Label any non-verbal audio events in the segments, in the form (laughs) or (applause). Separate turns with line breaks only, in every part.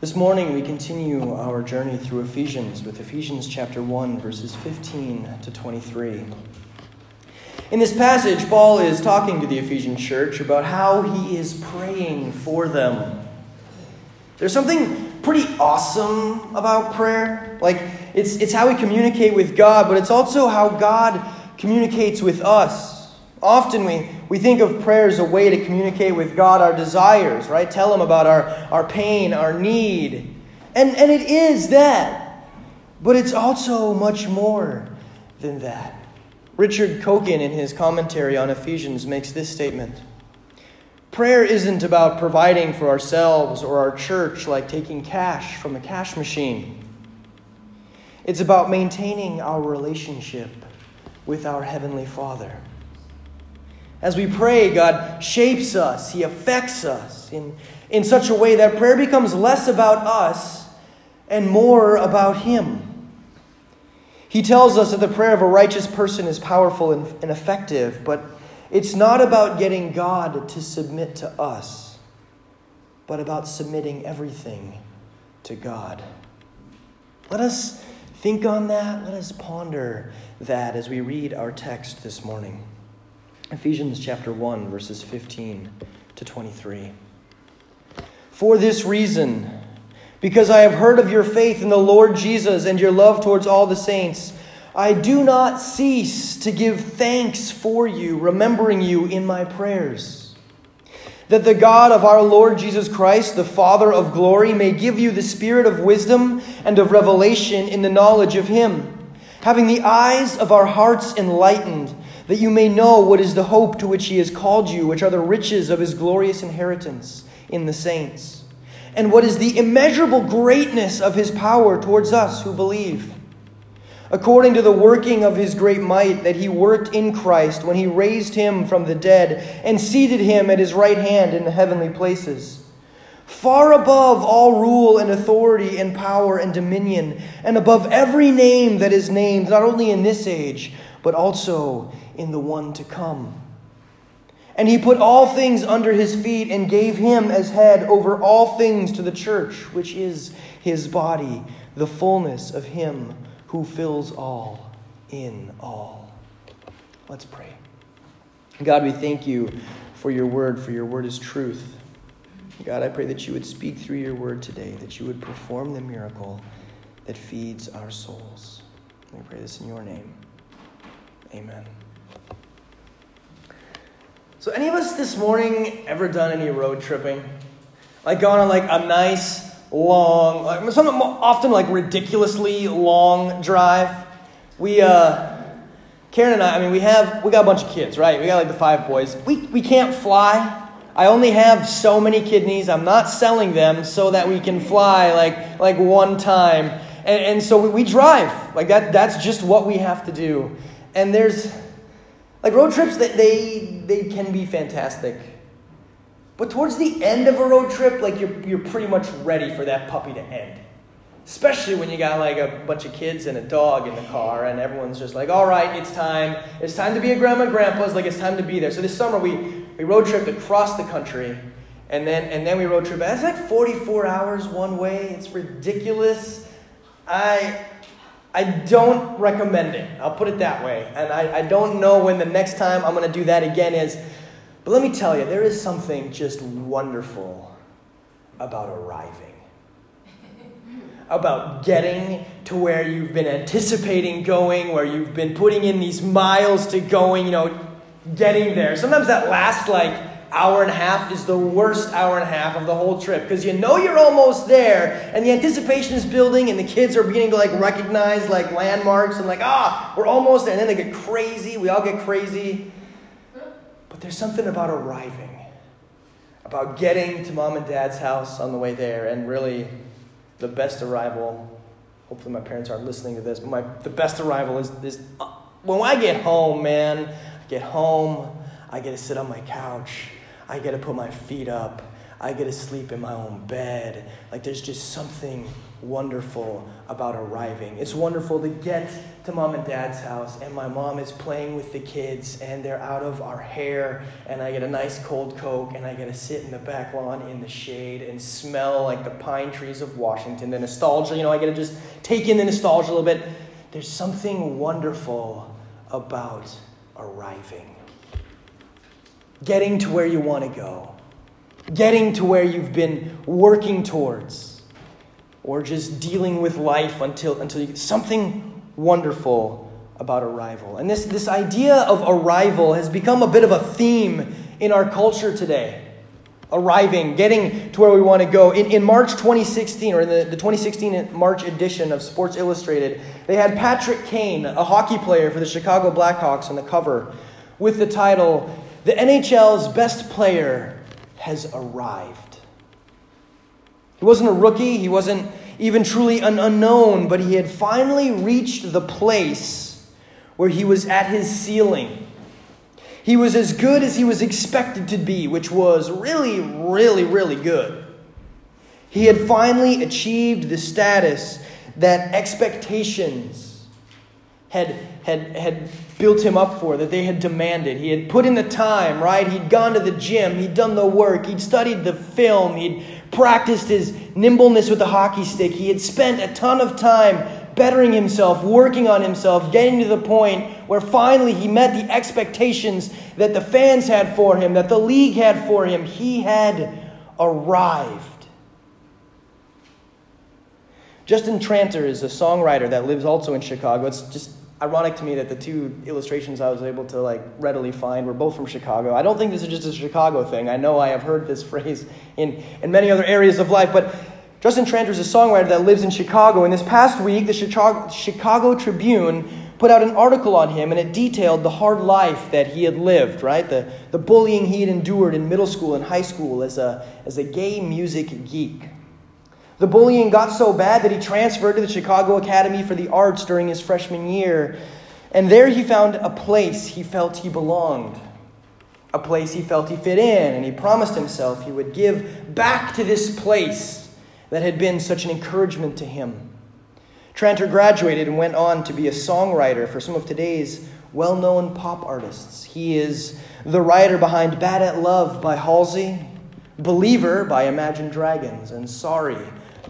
This morning we continue our journey through Ephesians with Ephesians chapter 1, verses 15 to 23. In this passage, Paul is talking to the Ephesian church about how he is praying for them. There's something pretty awesome about prayer. Like, it's, it's how we communicate with God, but it's also how God communicates with us. Often we, we think of prayer as a way to communicate with God our desires, right? Tell Him about our, our pain, our need. And, and it is that. But it's also much more than that. Richard Koken, in his commentary on Ephesians, makes this statement Prayer isn't about providing for ourselves or our church like taking cash from a cash machine. It's about maintaining our relationship with our Heavenly Father. As we pray, God shapes us, He affects us in, in such a way that prayer becomes less about us and more about Him. He tells us that the prayer of a righteous person is powerful and, and effective, but it's not about getting God to submit to us, but about submitting everything to God. Let us think on that. Let us ponder that as we read our text this morning. Ephesians chapter 1, verses 15 to 23. For this reason, because I have heard of your faith in the Lord Jesus and your love towards all the saints, I do not cease to give thanks for you, remembering you in my prayers. That the God of our Lord Jesus Christ, the Father of glory, may give you the spirit of wisdom and of revelation in the knowledge of him, having the eyes of our hearts enlightened that you may know what is the hope to which he has called you, which are the riches of his glorious inheritance in the saints, and what is the immeasurable greatness of his power towards us who believe. According to the working of his great might that he worked in Christ when he raised him from the dead and seated him at his right hand in the heavenly places, far above all rule and authority and power and dominion, and above every name that is named, not only in this age, but also in the one to come. And he put all things under his feet and gave him as head over all things to the church, which is his body, the fullness of him who fills all in all. Let's pray. God, we thank you for your word, for your word is truth. God, I pray that you would speak through your word today, that you would perform the miracle that feeds our souls. We pray this in your name. Amen. So, any of us this morning ever done any road tripping? Like gone on like a nice long, like some often like ridiculously long drive. We, uh, Karen and I, I mean, we have we got a bunch of kids, right? We got like the five boys. We we can't fly. I only have so many kidneys. I'm not selling them so that we can fly like like one time. And, and so we, we drive. Like that. That's just what we have to do. And there's like road trips that they they can be fantastic. But towards the end of a road trip, like you're you're pretty much ready for that puppy to end. Especially when you got like a bunch of kids and a dog in the car, and everyone's just like, all right, it's time. It's time to be a grandma and grandpa's, like it's time to be there. So this summer we, we road tripped across the country, and then and then we road trip. That's like 44 hours one way. It's ridiculous. I I don't recommend it. I'll put it that way. And I, I don't know when the next time I'm going to do that again is. But let me tell you, there is something just wonderful about arriving. (laughs) About getting to where you've been anticipating going, where you've been putting in these miles to going, you know, getting there. Sometimes that lasts like hour and a half is the worst hour and a half of the whole trip because you know you're almost there and the anticipation is building and the kids are beginning to like recognize like landmarks and like ah we're almost there and then they get crazy we all get crazy. But there's something about arriving about getting to mom and dad's house on the way there and really the best arrival hopefully my parents aren't listening to this but my the best arrival is is uh, when i get home man I get home I get to sit on my couch I get to put my feet up. I get to sleep in my own bed. Like there's just something wonderful about arriving. It's wonderful to get to mom and dad's house, and my mom is playing with the kids, and they're out of our hair, and I get a nice cold Coke, and I get to sit in the back lawn in the shade and smell like the pine trees of Washington. The nostalgia, you know, I get to just take in the nostalgia a little bit. There's something wonderful about arriving, getting to where you want to go, getting to where you've been working towards or just dealing with life until, until you, get something wonderful about arrival. And this, this idea of arrival has become a bit of a theme in our culture today. Arriving, getting to where we want to go. In, in March 2016, or in the, the 2016 March edition of Sports Illustrated, they had Patrick Kane, a hockey player for the Chicago Blackhawks, on the cover with the title, The NHL's Best Player Has Arrived. He wasn't a rookie, he wasn't even truly an unknown, but he had finally reached the place where he was at his ceiling. He was as good as he was expected to be, which was really, really, really good. He had finally achieved the status that expectations had, had, had built him up for, that they had demanded. He had put in the time, right? He'd gone to the gym, he'd done the work, he'd studied the film, he'd practiced his nimbleness with the hockey stick. He had spent a ton of time bettering himself, working on himself, getting to the point where finally he met the expectations that the fans had for him, that the league had for him. He had arrived. Justin Tranter is a songwriter that lives also in Chicago. It's just ironic to me that the two illustrations I was able to like readily find were both from Chicago. I don't think this is just a Chicago thing. I know I have heard this (laughs) phrase in, in many other areas of life, but Justin Tranter is a songwriter that lives in Chicago. And this past week, the Chicago, Chicago Tribune put out an article on him, and it detailed the hard life that he had lived, right? The, the bullying he had endured in middle school and high school as a, as a gay music geek. The bullying got so bad that he transferred to the Chicago Academy for the Arts during his freshman year. And there he found a place he felt he belonged, a place he felt he fit in. And he promised himself he would give back to this place that had been such an encouragement to him. Tranter graduated and went on to be a songwriter for some of today's well known pop artists. He is the writer behind Bad at Love by Halsey, Believer by Imagine Dragons, and Sorry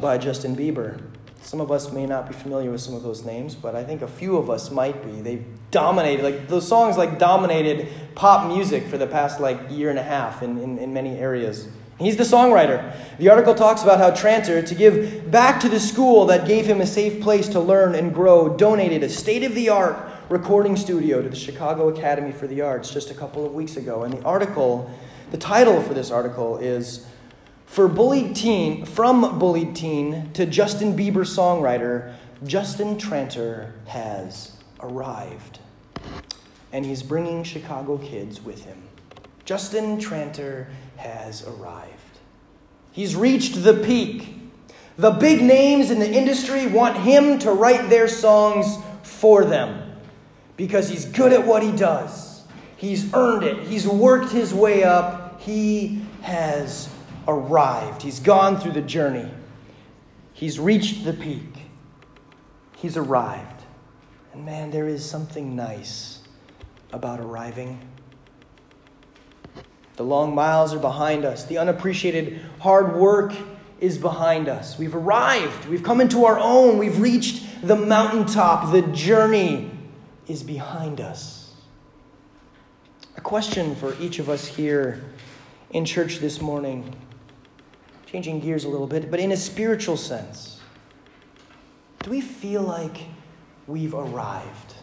by Justin Bieber. Some of us may not be familiar with some of those names, but I think a few of us might be. They've dominated, like those songs like dominated pop music for the past like year and a half in, in, in many areas. He's the songwriter. The article talks about how Tranter, to give back to the school that gave him a safe place to learn and grow, donated a state of the art recording studio to the Chicago Academy for the Arts just a couple of weeks ago. And the article, the title for this article is for bullied teen, from bullied teen to Justin Bieber songwriter, Justin Tranter has arrived. And he's bringing Chicago kids with him. Justin Tranter has arrived. He's reached the peak. The big names in the industry want him to write their songs for them because he's good at what he does. He's earned it, he's worked his way up. He has arrived. He's gone through the journey. He's reached the peak. He's arrived. And man, there is something nice about arriving. The long miles are behind us. The unappreciated hard work is behind us. We've arrived. We've come into our own. We've reached the mountaintop. The journey is behind us. A question for each of us here in church this morning changing gears a little bit, but in a spiritual sense, do we feel like we've arrived?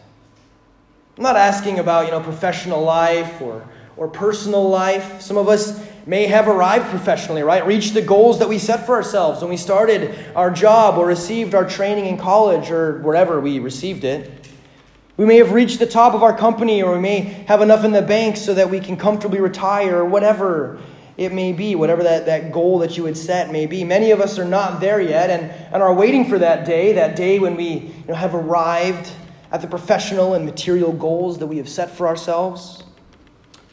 I'm not asking about, you know, professional life or, or personal life. Some of us may have arrived professionally, right? Reached the goals that we set for ourselves when we started our job or received our training in college or wherever we received it. We may have reached the top of our company or we may have enough in the bank so that we can comfortably retire or whatever it may be, whatever that, that goal that you had set may be. Many of us are not there yet and, and are waiting for that day, that day when we you know, have arrived at the professional and material goals that we have set for ourselves.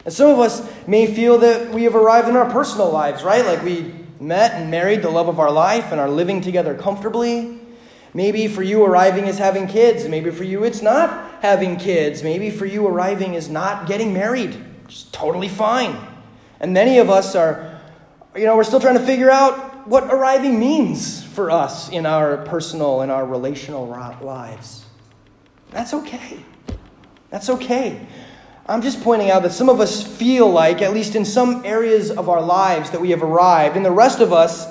And some of us may feel that we have arrived in our personal lives, right? Like we met and married the love of our life and are living together comfortably. Maybe for you, arriving is having kids. Maybe for you, it's not having kids. Maybe for you, arriving is not getting married. Just totally fine. And many of us are, you know, we're still trying to figure out what arriving means for us in our personal and our relational lives. That's okay. That's okay. I'm just pointing out that some of us feel like, at least in some areas of our lives, that we have arrived, and the rest of us,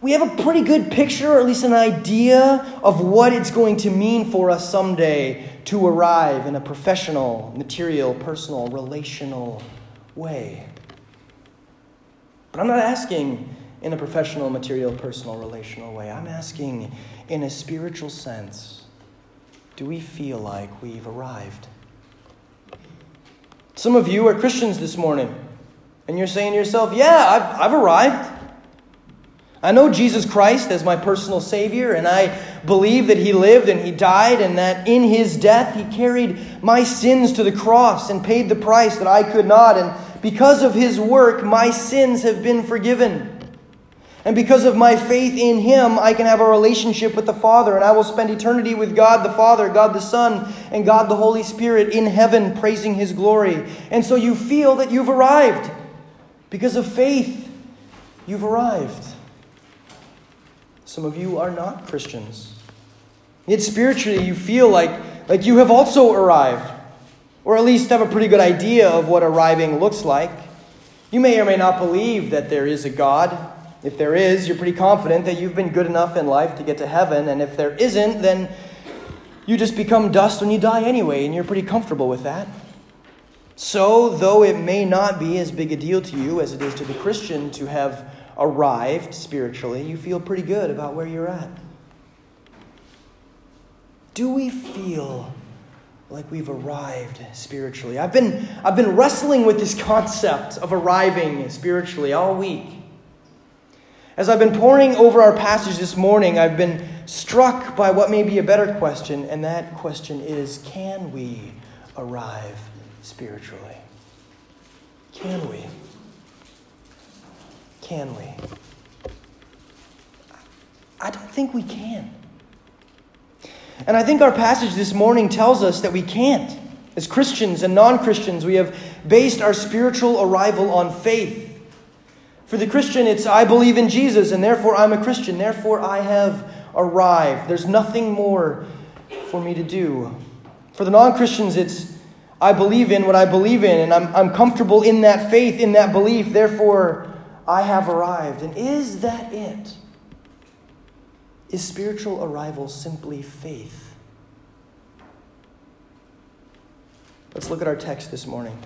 we have a pretty good picture, or at least an idea, of what it's going to mean for us someday to arrive in a professional, material, personal, relational way. But I'm not asking in a professional, material, personal, relational way. I'm asking in a spiritual sense do we feel like we've arrived? Some of you are Christians this morning, and you're saying to yourself, Yeah, I've, I've arrived. I know Jesus Christ as my personal Savior, and I believe that He lived and He died, and that in His death He carried my sins to the cross and paid the price that I could not. And because of His work, my sins have been forgiven. And because of my faith in Him, I can have a relationship with the Father, and I will spend eternity with God the Father, God the Son, and God the Holy Spirit in heaven, praising His glory. And so you feel that you've arrived. Because of faith, you've arrived. Some of you are not Christians. Yet spiritually, you feel like, like you have also arrived, or at least have a pretty good idea of what arriving looks like. You may or may not believe that there is a God. If there is, you're pretty confident that you've been good enough in life to get to heaven. And if there isn't, then you just become dust when you die anyway, and you're pretty comfortable with that. So, though it may not be as big a deal to you as it is to the Christian to have arrived spiritually, you feel pretty good about where you're at. Do we feel like we've arrived spiritually? I've been, I've been wrestling with this concept of arriving spiritually all week. As I've been poring over our passage this morning, I've been struck by what may be a better question, and that question is can we arrive spiritually? Can we? Can we? I don't think we can. And I think our passage this morning tells us that we can't. As Christians and non Christians, we have based our spiritual arrival on faith. For the Christian, it's I believe in Jesus, and therefore I'm a Christian. Therefore I have arrived. There's nothing more for me to do. For the non Christians, it's I believe in what I believe in, and I'm, I'm comfortable in that faith, in that belief. Therefore, I have arrived. And is that it? Is spiritual arrival simply faith? Let's look at our text this morning.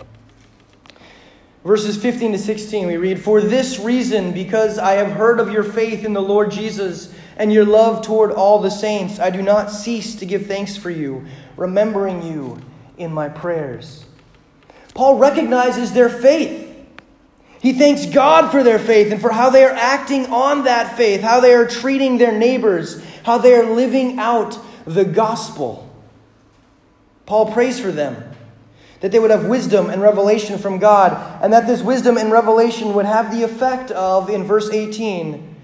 Verses 15 to 16, we read, For this reason, because I have heard of your faith in the Lord Jesus and your love toward all the saints, I do not cease to give thanks for you, remembering you in my prayers. Paul recognizes their faith. He thanks God for their faith and for how they are acting on that faith, how they are treating their neighbors, how they are living out the gospel. Paul prays for them that they would have wisdom and revelation from God, and that this wisdom and revelation would have the effect of, in verse 18,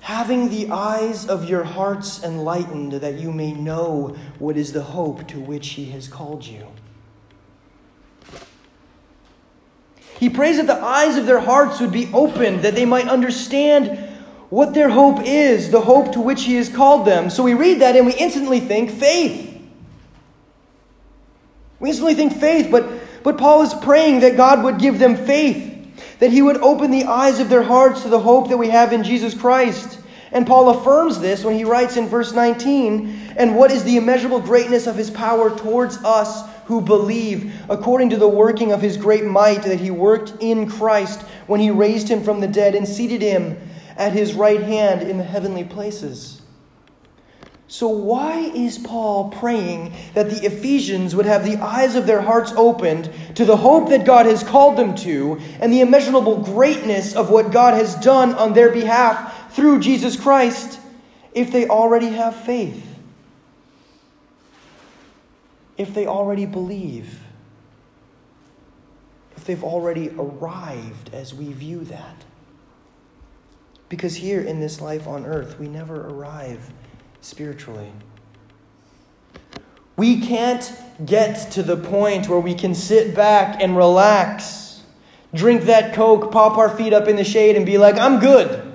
having the eyes of your hearts enlightened, that you may know what is the hope to which He has called you. He prays that the eyes of their hearts would be opened, that they might understand what their hope is, the hope to which He has called them. So we read that and we instantly think faith. We instantly think faith, but, but Paul is praying that God would give them faith, that he would open the eyes of their hearts to the hope that we have in Jesus Christ. And Paul affirms this when he writes in verse 19, and what is the immeasurable greatness of his power towards us who believe, according to the working of his great might that he worked in Christ when he raised him from the dead and seated him at his right hand in the heavenly places. So, why is Paul praying that the Ephesians would have the eyes of their hearts opened to the hope that God has called them to and the immeasurable greatness of what God has done on their behalf through Jesus Christ if they already have faith? If they already believe? If they've already arrived as we view that. Because here in this life on earth, we never arrive spiritually. We can't get to the point where we can sit back and relax, drink that Coke, pop our feet up in the shade, and be like, I'm good.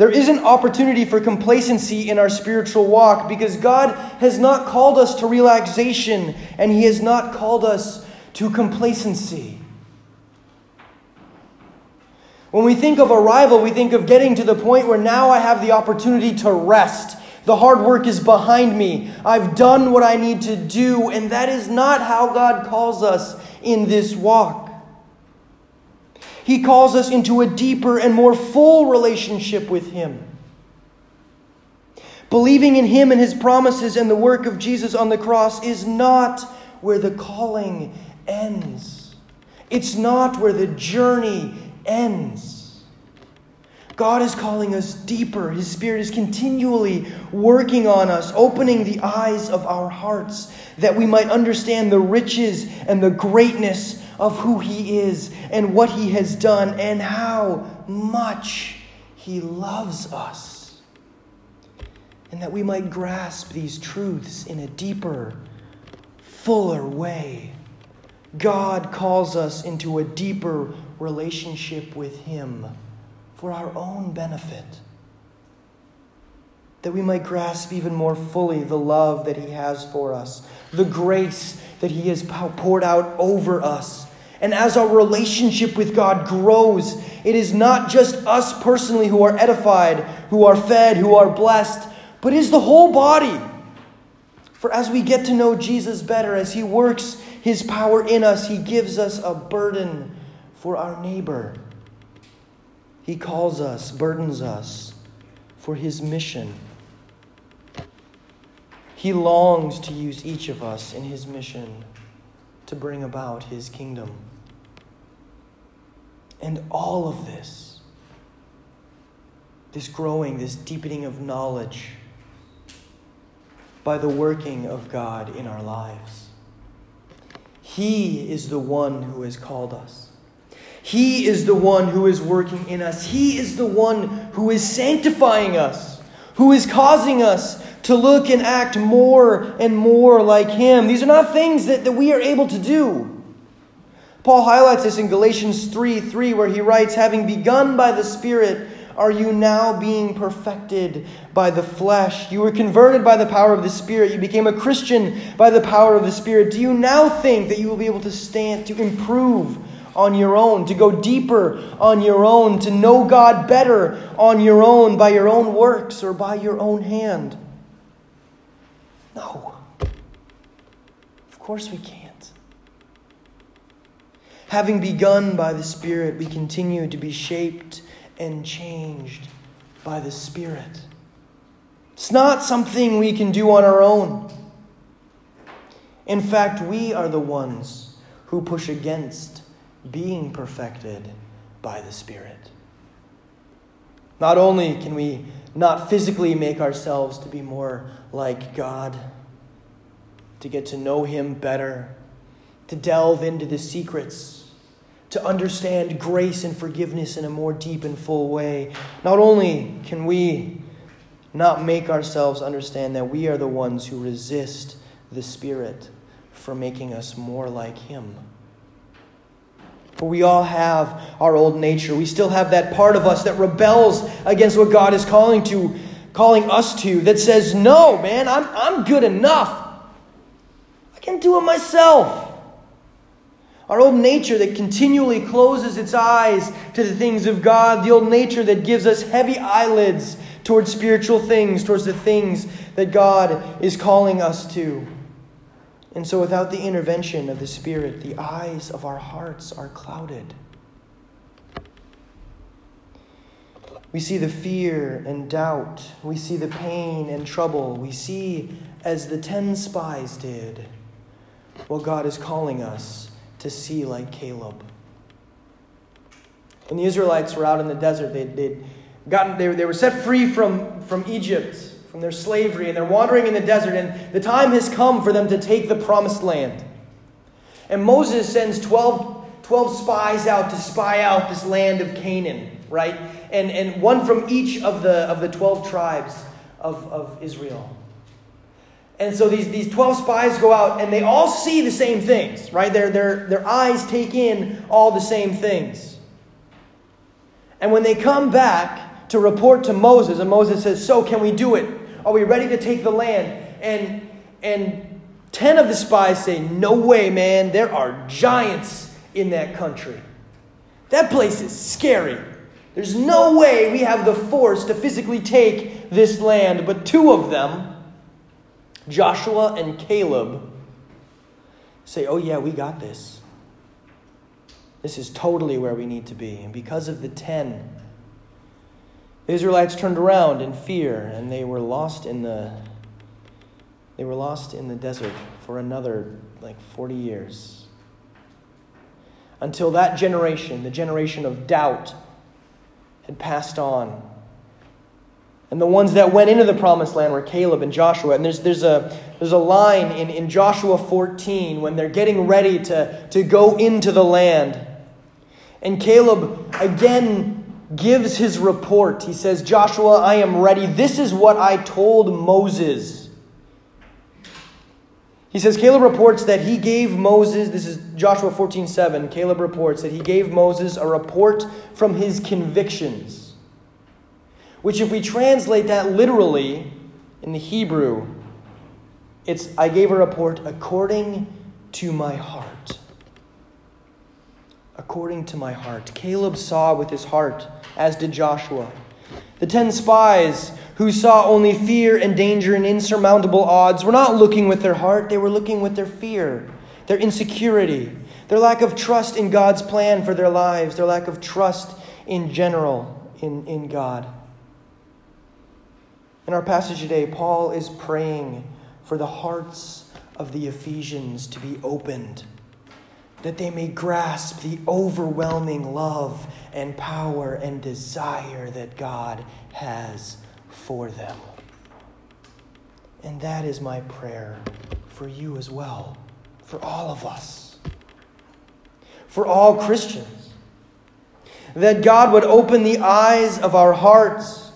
There is an opportunity for complacency in our spiritual walk because God has not called us to relaxation and He has not called us to complacency. When we think of arrival, we think of getting to the point where now I have the opportunity to rest. The hard work is behind me. I've done what I need to do, and that is not how God calls us in this walk. He calls us into a deeper and more full relationship with Him. Believing in Him and His promises and the work of Jesus on the cross is not where the calling ends. It's not where the journey ends. God is calling us deeper. His Spirit is continually working on us, opening the eyes of our hearts that we might understand the riches and the greatness of who He is and what He has done and how much He loves us. And that we might grasp these truths in a deeper, fuller way. God calls us into a deeper relationship with Him for our own benefit. That we might grasp even more fully the love that He has for us, the grace that He has poured out over us. And as our relationship with God grows, it is not just us personally who are edified, who are fed, who are blessed, but is the whole body. For as we get to know Jesus better, as He works His power in us, He gives us a burden for our neighbor. He calls us, burdens us for His mission. He longs to use each of us in His mission to bring about His kingdom. And all of this, this growing, this deepening of knowledge, by the working of God in our lives. He is the one who has called us. He is the one who is working in us. He is the one who is sanctifying us, who is causing us to look and act more and more like Him. These are not things that, that we are able to do. Paul highlights this in Galatians 3 3, where he writes, Having begun by the Spirit, are you now being perfected by the flesh? You were converted by the power of the Spirit. You became a Christian by the power of the Spirit. Do you now think that you will be able to stand, to improve on your own, to go deeper on your own, to know God better on your own, by your own works or by your own hand? No. Of course we can't. Having begun by the Spirit, we continue to be shaped and changed by the Spirit. It's not something we can do on our own. In fact, we are the ones who push against being perfected by the Spirit. Not only can we not physically make ourselves to be more like God, to get to know Him better, to delve into the secrets to understand grace and forgiveness in a more deep and full way. Not only can we not make ourselves understand that we are the ones who resist the Spirit for making us more like Him. For we all have our old nature. We still have that part of us that rebels against what God is calling to, calling us to, that says, No, man, I'm, I'm good enough. I can do it myself. Our old nature that continually closes its eyes to the things of God, the old nature that gives us heavy eyelids towards spiritual things, towards the things that God is calling us to. And so, without the intervention of the Spirit, the eyes of our hearts are clouded. We see the fear and doubt. We see the pain and trouble. We see, as the ten spies did, what God is calling us to see like Caleb. When the Israelites were out in the desert, they'd, they'd gotten, they, they were set free from, from Egypt, from their slavery, and they're wandering in the desert, and the time has come for them to take the promised land. And Moses sends 12, 12 spies out to spy out this land of Canaan, right? And, and one from each of the, of the 12 tribes of, of Israel. And so these, these 12 spies go out and they all see the same things, right? Their, their, their eyes take in all the same things. And when they come back to report to Moses, and Moses says, So, can we do it? Are we ready to take the land? And, and 10 of the spies say, No way, man. There are giants in that country. That place is scary. There's no way we have the force to physically take this land. But two of them, Joshua and Caleb say, Oh, yeah, we got this. This is totally where we need to be. And because of the ten, the Israelites turned around in fear and they were lost in the they were lost in the desert for another like 40 years. Until that generation, the generation of doubt, had passed on and the ones that went into the promised land were Caleb and Joshua. And there's, there's, a, there's a line in, in Joshua 14 when they're getting ready to, to go into the land. And Caleb again gives his report. He says, Joshua, I am ready. This is what I told Moses. He says, Caleb reports that he gave Moses, this is Joshua 14 7. Caleb reports that he gave Moses a report from his convictions which, if we translate that literally in the Hebrew, it's I gave a report according to my heart. According to my heart. Caleb saw with his heart, as did Joshua. The ten spies who saw only fear and danger and insurmountable odds were not looking with their heart, they were looking with their fear, their insecurity, their lack of trust in God's plan for their lives, their lack of trust in general in, in God. In our passage today, Paul is praying for the hearts of the Ephesians to be opened, that they may grasp the overwhelming love and power and desire that God has for them. And that is my prayer for you as well, for all of us, for all Christians. That God would open the eyes of our hearts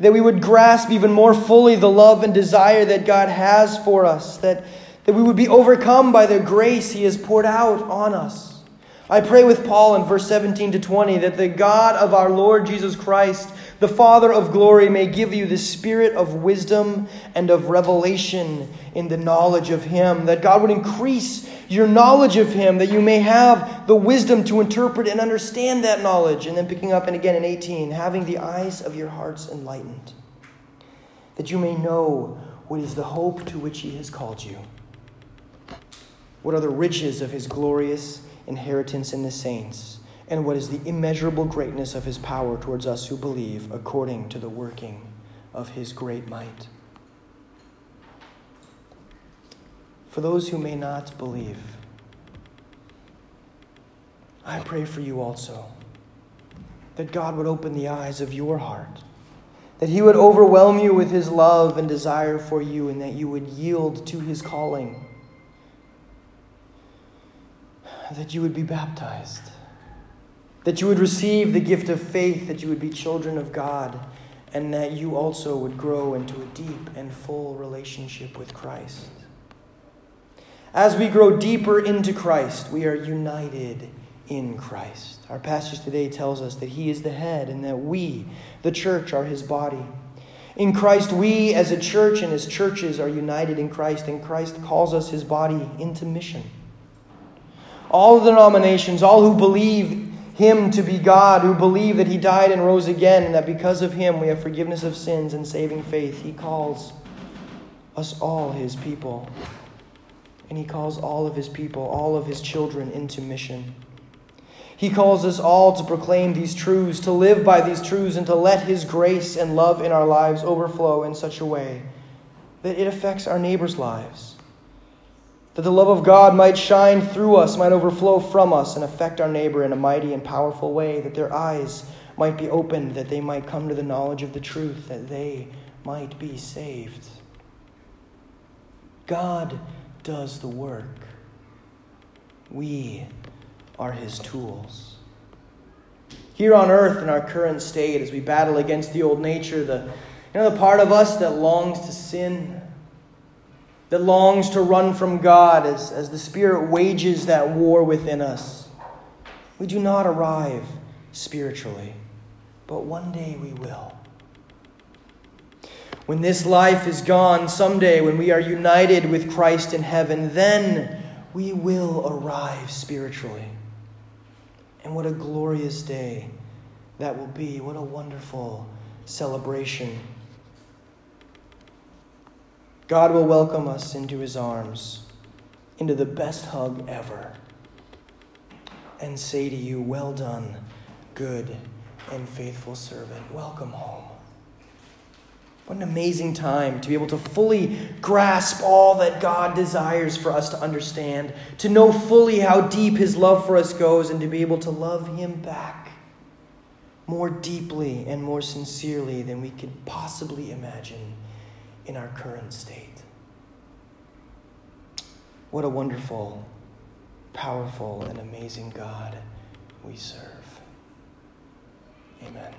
that we would grasp even more fully the love and desire that God has for us, that, that we would be overcome by the grace He has poured out on us. I pray with Paul in verse 17 to 20 that the God of our Lord Jesus Christ, the Father of glory, may give you the spirit of wisdom and of revelation in the knowledge of Him, that God would increase your knowledge of Him, that you may have the wisdom to interpret and understand that knowledge. And then picking up and again in 18, having the eyes of your hearts enlightened, that you may know what is the hope to which He has called you. What are the riches of His glorious inheritance in the saints? And what is the immeasurable greatness of His power towards us who believe, according to the working of His great might? for those who may not believe. I pray for you also that God would open the eyes of your heart, that He would overwhelm you with His love and desire for you, and that you would yield to His calling, that you would be baptized, that you would receive the gift of faith, that you would be children of God, and that you also would grow into a deep and full relationship with Christ. As we grow deeper into Christ, we are united in Christ. Our passage today tells us that He is the head and that we, the church, are His body. In Christ, we as a church and as churches are united in Christ, and Christ calls us His body into mission. All the denominations, all who believe Him to be God, who believe that He died and rose again, and that because of Him we have forgiveness of sins and saving faith, He calls us all His people and he calls all of his people, all of his children, into mission. He calls us all to proclaim these truths, to live by these truths, and to let his grace and love in our lives overflow in such a way that it affects our neighbors' lives. That the love of God might shine through us, might overflow from us, and affect our neighbor in a mighty and powerful way, that their eyes might be opened, that they might come to the knowledge of the truth, that they might be saved. God does the work. We are his tools. Here on earth, in our current state, as we battle against the old nature, the, you know, the part of us that longs to sin, that longs to run from God as, as the Spirit wages that war within us, we do not arrive spiritually, but one day we will. When this life is gone, someday, when we are united with Christ in heaven, then we will arrive spiritually. And what a glorious day that will be. What a wonderful celebration. God will welcome us into his arms, into the best hug ever, and say to you, Well done, good and faithful servant. Welcome home. What an amazing time to be able to fully grasp all that God desires for us to understand, to know fully how deep His love for us goes, and to be able to love Him back more deeply and more sincerely than we could possibly imagine in our current state. What a wonderful, powerful, and amazing God we serve. Amen.